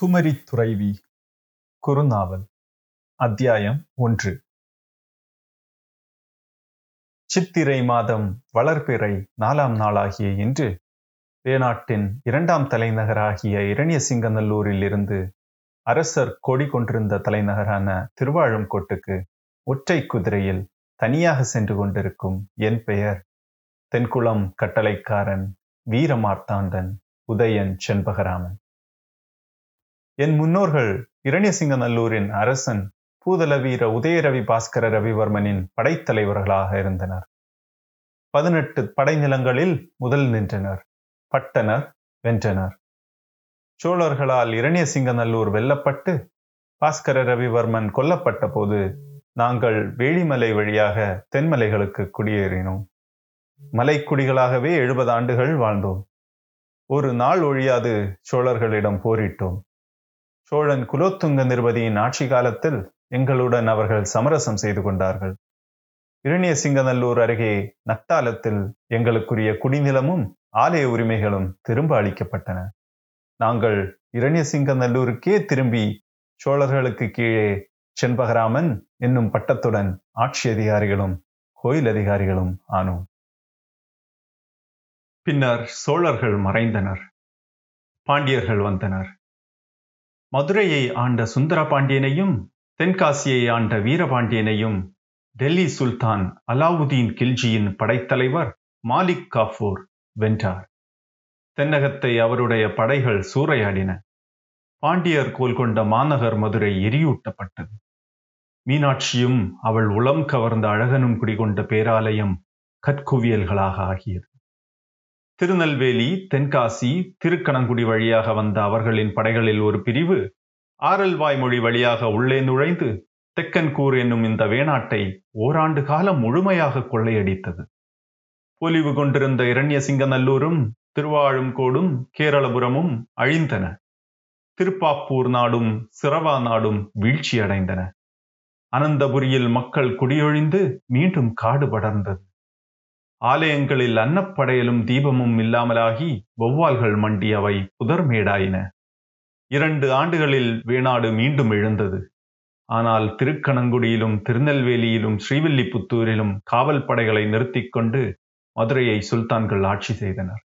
குமரித் துறைவி குறுநாவல் அத்தியாயம் ஒன்று. சித்திரை மாதம் வளர்பிறை நாலாம் நாளாகிய இன்று வேணாட்டின் இரண்டாம் தலைநகராகிய இரணியசிங்கநல்லூரில் இருந்து அரசர் கொடி கொண்டிருந்த தலைநகரான திருவாழும்கோட்டுக்கு ஒற்றை குதிரையில் தனியாக சென்று கொண்டிருக்கும் என் பெயர் தென்குளம் கட்டளைக்காரன் வீரமார்த்தாண்டன் உதயன் செண்பகராமன். என் முன்னோர்கள் இரணியசிங்கநல்லூரின் அரசன் பூதல வீர உதயரவி பாஸ்கர ரவிவர்மனின் படைத்தலைவர்களாக இருந்தனர். பதினெட்டு படைநிலங்களில் முதல் நின்றனர். பட்டனர் வென்றனர். சோழர்களால் இரணியசிங்கநல்லூர் வெல்லப்பட்டு பாஸ்கர ரவிவர்மன் கொல்லப்பட்ட போது நாங்கள் வேளிமலை வழியாக தென்மலைகளுக்கு குடியேறினோம். மலைக்குடிகளாகவே எழுபது ஆண்டுகள் வாழ்ந்தோம். ஒரு நாள் ஒழியாது சோழர்களிடம் போரிட்டோம். சோழன் குலோத்துங்க நிருபதியின் ஆட்சி காலத்தில் எங்களுடன் அவர்கள் சமரசம் செய்து கொண்டார்கள். இரணிய சிங்கநல்லூர் அருகே நட்டாலத்தில் எங்களுக்குரிய குடிநிலமும் ஆலய உரிமைகளும் திரும்ப அளிக்கப்பட்டன. நாங்கள் இரணிய சிங்கநல்லூருக்கே திரும்பி சோழர்களுக்கு கீழே செண்பகராமன் என்னும் பட்டத்துடன் ஆட்சி அதிகாரிகளும் கோயில் அதிகாரிகளும் ஆனோம். பின்னர் சோழர்கள் மறைந்தனர். பாண்டியர்கள் வந்தனர். மதுரையை ஆண்ட சுந்தர பாண்டியனையும் தென்காசியை ஆண்ட வீரபாண்டியனையும் டெல்லி சுல்தான் அலாவுதீன் கில்ஜியின் படைத்தலைவர் மாலிக் காஃபூர் வென்றார். தென்னகத்தை அவருடைய படைகள் சூறையாடின. பாண்டியர் கோல் கொண்ட மாநகர் மதுரை எரியூட்டப்பட்டது. மீனாட்சியும் அவள் உளம் கவர்ந்த அழகனும் குடிகொண்ட பேராலயம் கற்குவியல்களாக ஆகியது. திருநெல்வேலி தென்காசி திருக்கணங்குடி வழியாக வந்த அவர்களின் படைகளில் ஒரு பிரிவு ஆரல்வாய் மொழி வழியாக உள்ளே நுழைந்து தெக்கன்கூர் என்னும் இந்த வேணாட்டை ஓராண்டு காலம் முழுமையாக கொள்ளையடித்தது. பொலிவு கொண்டிருந்த இரண்யசிங்கநல்லூரும் திருவாழும்கோடும் கேரளபுரமும் அழிந்தன. திருப்பாப்பூர் நாடும் சிரவா நாடும் வீழ்ச்சி அடைந்தன அனந்தபுரியில் மக்கள் குடியொழிந்து மீண்டும் காடு படர்ந்தது. ஆலயங்களில் அன்னப்படையலும் தீபமும் இல்லாமலாகி வௌவால்கள் மண்டியவை புதர்மேடாயின. இரண்டு ஆண்டுகளில் வேணாடு மீண்டும் எழுந்தது. ஆனால் திருக்கணங்குடியிலும் திருநெல்வேலியிலும் ஸ்ரீவில்லிபுத்தூரிலும் காவல் படைகளை நிறுத்திக் கொண்டு மதுரையை சுல்தான்கள் ஆட்சி செய்தனர்.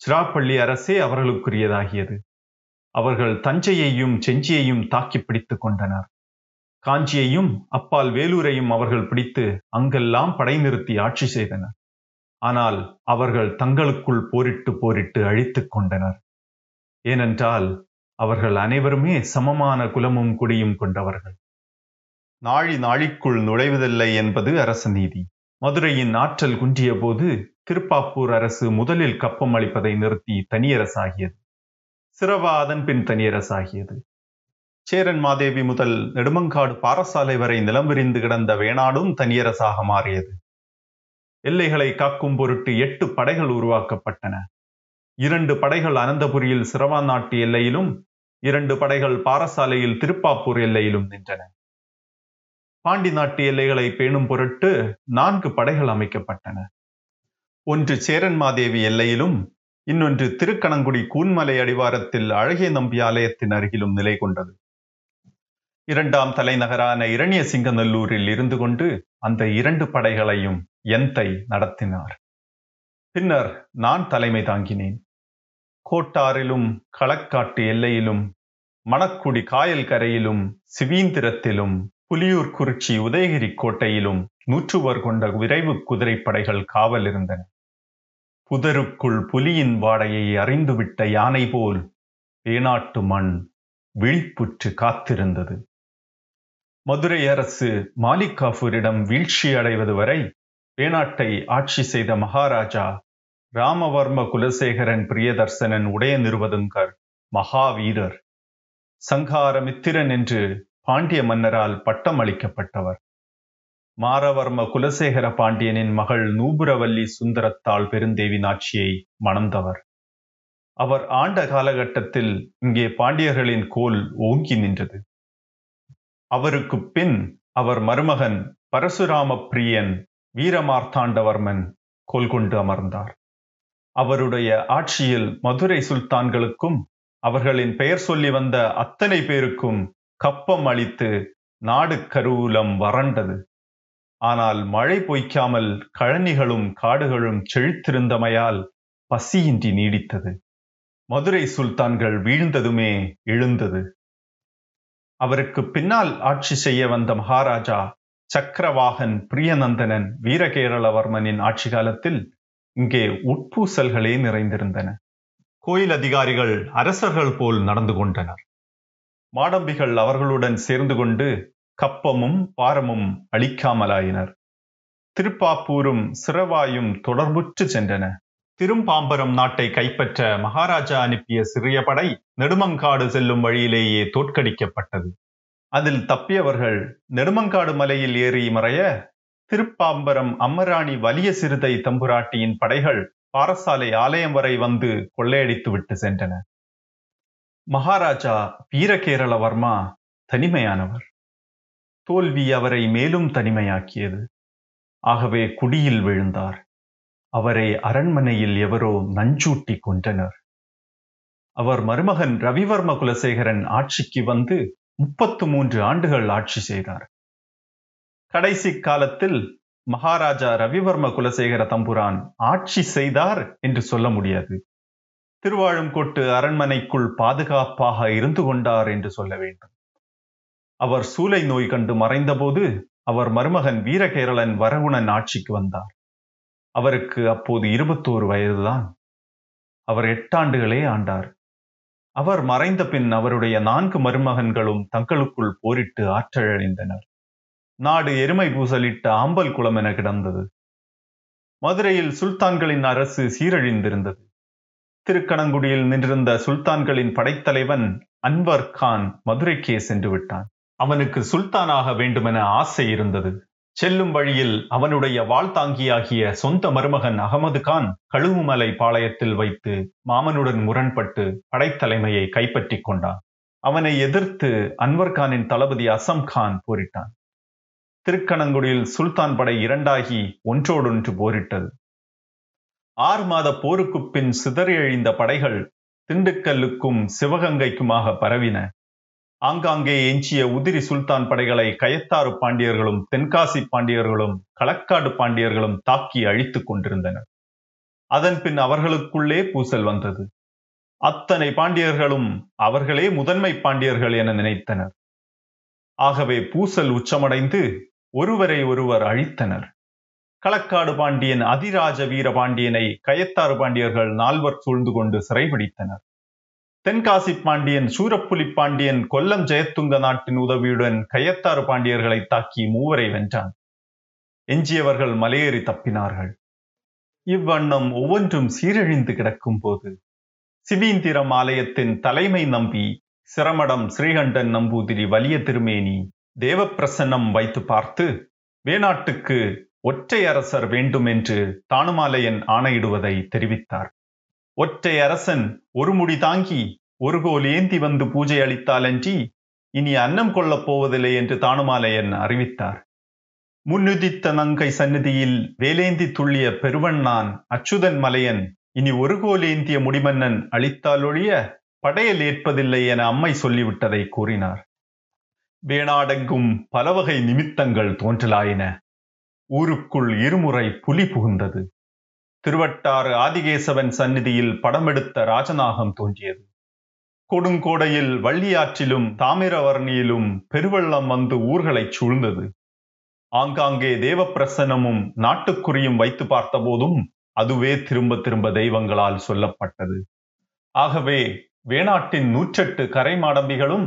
சிராப்பள்ளி அரசே அவர்களுக்குரியதாகியது. அவர்கள் தஞ்சையையும் செஞ்சியையும் தாக்கி பிடித்துக் கொண்டனர். காஞ்சியையும் அப்பால் வேலூரையும் அவர்கள் பிடித்து அங்கெல்லாம் படை நிறுத்தி ஆட்சி செய்தனர். ஆனால் அவர்கள் தங்களுக்குள் போரிட்டு போரிட்டு அழித்துக் கொண்டனர். ஏனென்றால் அவர்கள் அனைவருமே சமமான குலமும் குடியும் கொண்டவர்கள். நாழி நாழிக்குள் நுழைவதில்லை என்பது அரச நீதி. மதுரையின் ஆற்றல் குன்றிய போது திருப்பாப்பூர் அரசு முதலில் கப்பம் அளிப்பதை நிறுத்தி தனியரசாகியது. சிரவா அதன் பின் தனியரசாகியது. சேரன் மாதேவி முதல் நெடுமங்காடு பாரசாலை வரை நிலம் விரிந்து கிடந்த வேணாடும் தனியரசாக மாறியது. எல்லைகளை காக்கும் பொருட்டு எட்டு படைகள் உருவாக்கப்பட்டன. இரண்டு படைகள் அனந்தபுரியில் சிரவான் நாட்டு எல்லையிலும் இரண்டு படைகள் பாரசாலையில் திருப்பாப்பூர் எல்லையிலும் நின்றன. பாண்டி நாட்டு எல்லைகளை பேணும் பொருட்டு நான்கு படைகள் அமைக்கப்பட்டன. ஒன்று சேரன் மாதேவி எல்லையிலும் இன்னொன்று திருக்கணங்குடி கூன்மலை அடிவாரத்தில் அழகிய நம்பி ஆலயத்தின் அருகிலும் நிலை கொண்டது. இரண்டாம் தலைநகரான இரணிய சிங்கநல்லூரில் இருந்து கொண்டு அந்த இரண்டு படைகளையும் எந்தை நடத்தினார். பின்னர் நான் தலைமை தாங்கினேன். கோட்டாரிலும் களக்காட்டு எல்லையிலும் மணக்குடி காயல் கரையிலும் சிவீந்திரத்திலும் புலியூர் குறிச்சி உதயகிரி கோட்டையிலும் நூற்றுவர் கொண்ட விரைவு குதிரைப்படைகள் காவல் இருந்தன. புதருக்குள் புலியின் வாடையை அறிந்துவிட்ட யானை போல் ஏனாட்டு மண் விழிப்புற்று காத்திருந்தது. மதுரை அரசு மாலிகாஃபூரிடம் வீழ்ச்சி அடைவது வரை வேணாட்டை ஆட்சி செய்த மகாராஜா ராமவர்ம குலசேகரன் பிரியதர்சனன் உடைய நிறுவதுங்கர் மகாவீரர். சங்காரமித்திரன் என்று பாண்டிய மன்னரால் பட்டம் அளிக்கப்பட்டவர் மாரவர்ம குலசேகர பாண்டியனின் மகள் நூபுரவல்லி சுந்தரத்தாள் பெருந்தேவி நாச்சியை மணந்தவர். அவர் ஆண்ட காலகட்டத்தில் இங்கே பாண்டியர்களின் கோல் ஓங்கி நின்றது. அவருக்கு பின் அவர் மருமகன் பரசுராம பிரியன் வீரமார்த்தாண்டவர்மன் கொள்கொண்டு அமர்ந்தார். அவருடைய ஆட்சியில் மதுரை சுல்தான்களுக்கும் அவர்களின் பெயர் சொல்லி வந்த அத்தனை பேருக்கும் கப்பம் அளித்து நாடு கருவூலம் வறண்டது. ஆனால் மழை பொய்க்காமல் கழனிகளும் காடுகளும் செழித்திருந்தமையால் பசியின்றி நீடித்தது. மதுரை சுல்தான்கள் வீழ்ந்ததுமே எழுந்தது. அவருக்கு பின்னால் ஆட்சி செய்ய வந்த மகாராஜா சக்கரவாகன் பிரியநந்தனன் வீரகேரளவர்மனின் ஆட்சி காலத்தில் இங்கே உட்பூசல்களே நிறைந்திருந்தன. கோயில் அதிகாரிகள் அரசர்கள் போல் நடந்து கொண்டனர். மாடம்பிகள் அவர்களுடன் சேர்ந்து கொண்டு கப்பமும் பாரமும் அளிக்காமலாயினர் திருப்பாப்பூரும் சிறவாயும் தொடர்புற்று சென்றன. திரும்பாம்பரம் நாட்டை கைப்பற்ற மகாராஜா அனுப்பிய சிறிய படை நெடுமங்காடு செல்லும் வழியிலேயே தோற்கடிக்கப்பட்டது. அதில் தப்பியவர்கள் நெடுமங்காடு மலையில் ஏறி மறைய திருப்பாம்பரம் அம்மராணி வலிய சிறுதை தம்புராட்டியின் படைகள் பாரசாலை ஆலயம் வரை வந்து கொள்ளையடித்து விட்டு சென்றன. மகாராஜா வீரகேரளவர்மா தனிமையானவர். தோல்வி அவரை மேலும் தனிமையாக்கியது. ஆகவே குடியில் விழுந்தார். அவரை அரண்மனையில் எவரோ நஞ்சூட்டி கொன்றனர். அவர் மருமகன் ரவிவர்ம குலசேகரன் ஆட்சிக்கு வந்து முப்பத்து மூன்று ஆண்டுகள் ஆட்சி செய்தார். கடைசி காலத்தில் மகாராஜா ரவிவர்ம குலசேகர தம்புரான் ஆட்சி செய்தார் என்று சொல்ல முடியாது. திருவாழும்கோட்டு அரண்மனைக்குள் பாதுகாப்பாக இருந்து கொண்டார் என்று சொல்ல வேண்டும். அவர் சூளை நோய் கண்டு மறைந்தபோது அவர் மருமகன் வீரகேரளன் வரகுணன் ஆட்சிக்கு வந்தார். அவருக்கு அப்போது இருபத்தோரு வயதுதான். அவர் எட்டாண்டுகளே ஆண்டார். அவர் மறைந்த பின் அவருடைய நான்கு மருமகன்களும் தங்களுக்குள் போரிட்டு ஆற்றழழிந்தனர் நாடு எருமை பூசலிட்ட ஆம்பல் குளம் என கிடந்தது. மதுரையில் சுல்தான்களின் அரசு சீரழிந்திருந்தது. திருக்கணங்குடியில் நின்றிருந்த சுல்தான்களின் படைத்தலைவன் அன்வர் கான் மதுரைக்கே சென்று விட்டான். அவனுக்கு சுல்தானாக வேண்டுமென ஆசை இருந்தது. செல்லும் வழியில் அவனுடைய வாழ்தாங்கியாகிய சொந்த மருமகன் அகமது கான் கழுவுமலை பாளையத்தில் வைத்து மாமனுடன் முரண்பட்டு படைத்தலைமையை கைப்பற்றி கொண்டான். அவனை எதிர்த்து அன்வர் கானின் தளபதி அசம் கான் போரிட்டான். திருக்கணங்குடியில் சுல்தான் படை இரண்டாகி ஒன்றோடொன்று போரிட்டது. ஆறு மாத போருக்கு பின் சிதறியழிந்த படைகள் திண்டுக்கல்லுக்கும் சிவகங்கைக்குமாக பரவின. ஆங்காங்கே எஞ்சிய உதிரி சுல்தான் படைகளை கயத்தாறு பாண்டியர்களும் தென்காசி பாண்டியர்களும் களக்காடு பாண்டியர்களும் தாக்கி அழித்துக் கொண்டிருந்தனர். அதன் பின் அவர்களுக்குள்ளே பூசல் வந்தது. அத்தனை பாண்டியர்களும் அவர்களே முதன்மை பாண்டியர்கள் என நினைத்தனர். ஆகவே பூசல் உச்சமடைந்து ஒருவரை ஒருவர் அழித்தனர். களக்காடு பாண்டியன் அதிராஜ வீர பாண்டியனை கயத்தாறு பாண்டியர்கள் நால்வர் சூழ்ந்து கொண்டு சிறைபிடித்தனர். தென்காசி பாண்டியன் சூரப்புலி பாண்டியன் கொல்லம் ஜெயத்துங்க நாட்டின் உதவியுடன் கையத்தாறு பாண்டியர்களை தாக்கி மூவரை வென்றான். எஞ்சியவர்கள் மலையேறி தப்பினார்கள். இவ்வண்ணம் ஒவ்வொன்றும் சீரழிந்து கிடக்கும் போது சிவீந்திரம் ஆலயத்தின் தலைமை நம்பி சிரமடம் ஸ்ரீகண்டன் நம்பூதிரி வலிய திருமேனி தேவப்பிரசன்னம் வைத்து பார்த்து வேணாட்டுக்கு ஒற்றை அரசர் வேண்டும் என்று தானுமாலையன் ஆணையிடுவதை தெரிவித்தார். ஒற்றை அரசன் ஒரு முடி தாங்கி ஒரு கோல் ஏந்தி வந்து பூஜை அளித்தாலன்றி இனி அன்னம் கொள்ளப் போவதில்லை என்று தானுமாலையன் அறிவித்தார். முன்னுதித்த நங்கை சந்நிதியில் வேலேந்தி துள்ளிய பெருவண்ணான் அச்சுதன் மலையன் இனி ஒரு கோல் ஏந்திய முடிமன்னன் அளித்தாலொழிய படையல் ஏற்பதில்லை என அம்மை சொல்லிவிட்டதை கூறினார். வேணாடெங்கும் பலவகை நிமித்தங்கள் தோன்றலாயின. ஊருக்குள் இருமுறை புலி புகுந்தது. திருவட்டாறு ஆதிகேசவன் சந்நிதியில் படமெடுத்த ராஜநாகம் தோன்றியது. கொடுங்கோடையில் வள்ளியாற்றிலும் தாமிரவர்ணியிலும் பெருவெள்ளம் வந்து ஊர்களைச் சூழ்ந்தது. ஆங்காங்கே தேவப்பிரசனமும் நாட்டுக்குறியும் வைத்து பார்த்தபோதும் அதுவே திரும்ப திரும்ப தெய்வங்களால் சொல்லப்பட்டது. ஆகவே வேணாட்டின் நூற்றெட்டு கரைமாடம்பிகளும்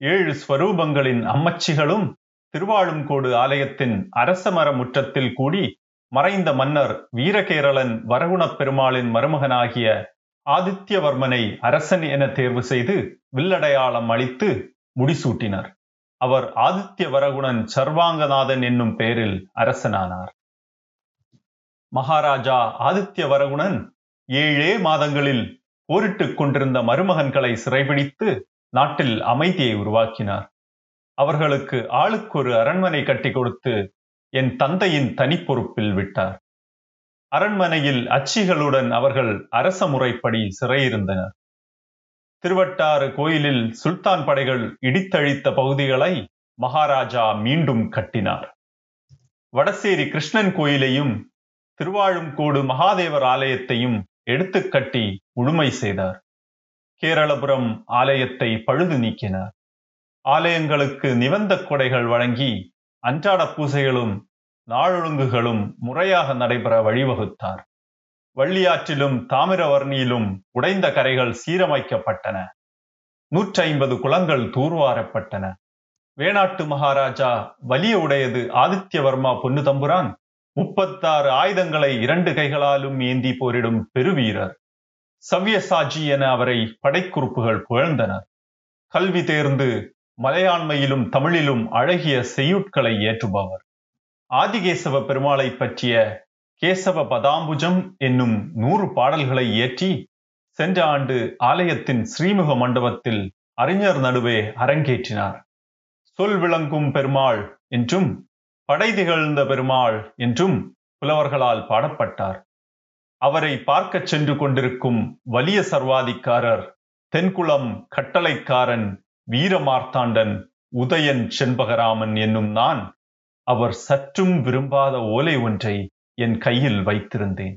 ஏழு ஸ்வரூபங்களின் அம்மச்சிகளும் திருவாழும்கோடு ஆலயத்தின் அரசமர முற்றத்தில் கூடி மறைந்த மன்னர் வீரகேரளன் வரகுணப் பெருமாளின் மருமகனாகிய ஆதித்யவர்மனை அரசன் என தேர்வு செய்து வில்லடையாளம் அளித்து முடிசூட்டினர். அவர் ஆதித்ய வரகுணன் சர்வாங்கநாதன் என்னும் பெயரில் அரசனானார். மகாராஜா ஆதித்ய வரகுணன் ஏழே மாதங்களில் போரிட்டுக் கொண்டிருந்த மருமகன்களை சிறைபிடித்து நாட்டில் அமைதியை உருவாக்கினார். அவர்களுக்கு ஆளுக்கு ஒரு அரண்மனை கட்டி கொடுத்து என் தந்தையின் தனிப்பொறுப்பில் விட்டார். அரண்மனையில் அச்சிகளுடன் அவர்கள் அரச முறைப்படி சிறையிருந்தனர். திருவட்டாறு கோயிலில் சுல்தான் படைகள் இடித்தழித்த பகுதிகளை மகாராஜா மீண்டும் கட்டினார். வடசேரி கிருஷ்ணன் கோயிலையும் திருவாழும்கோடு மகாதேவர் ஆலயத்தையும் எடுத்து கட்டி உழுமை செய்தார். கேரளபுரம் ஆலயத்தை பழுது நீக்கினார். ஆலயங்களுக்கு நிவந்த கொடைகள் வழங்கி அன்றாட பூசைகளும் நாளொழுங்குகளும் முறையாக நடைபெற வழிவகுத்தார். வள்ளியாற்றிலும் தாமிரவர்ணியிலும் உடைந்த கரைகள் சீரமைக்கப்பட்டன. நூற்றி ஐம்பது குளங்கள் தூர்வாரப்பட்டன. வேணாட்டு மகாராஜா வலிய உடையது ஆதித்யவர்மா பொன்னு தம்புரான் முப்பத்தாறு ஆயுதங்களை இரண்டு கைகளாலும் ஏந்தி போரிடும் பெருவீரர். சவ்யசாஜி என அவரை படைக்குறுப்புகள் புகழ்ந்தனர். கல்வி தேர்ந்து மலையாண்மையிலும் தமிழிலும் அழகிய செய்யுட்களை ஏற்றுபவர். ஆதிகேசவ பெருமாளை பற்றிய கேசவ பதாம்புஜம் என்னும் நூறு பாடல்களை இயற்றி சென்ற ஆண்டு ஆலயத்தின் ஸ்ரீமுக மண்டபத்தில் அறிஞர் நடுவே அரங்கேற்றினார். சொல் விளங்கும் பெருமாள் என்றும் படை திகழ்ந்த பெருமாள் என்றும் புலவர்களால் பாடப்பட்டார். அவரை பார்க்கச் சென்று கொண்டிருக்கும் வலிய சர்வாதிக்காரர் தென்குளம் கட்டளைக்காரன் வீரமார்த்தாண்டன் உதயன் செண்பகராமன் என்னும் நான் அவர் சற்றும் விரும்பாத ஓலை ஒன்றை என் கையில் வைத்திருந்தேன்.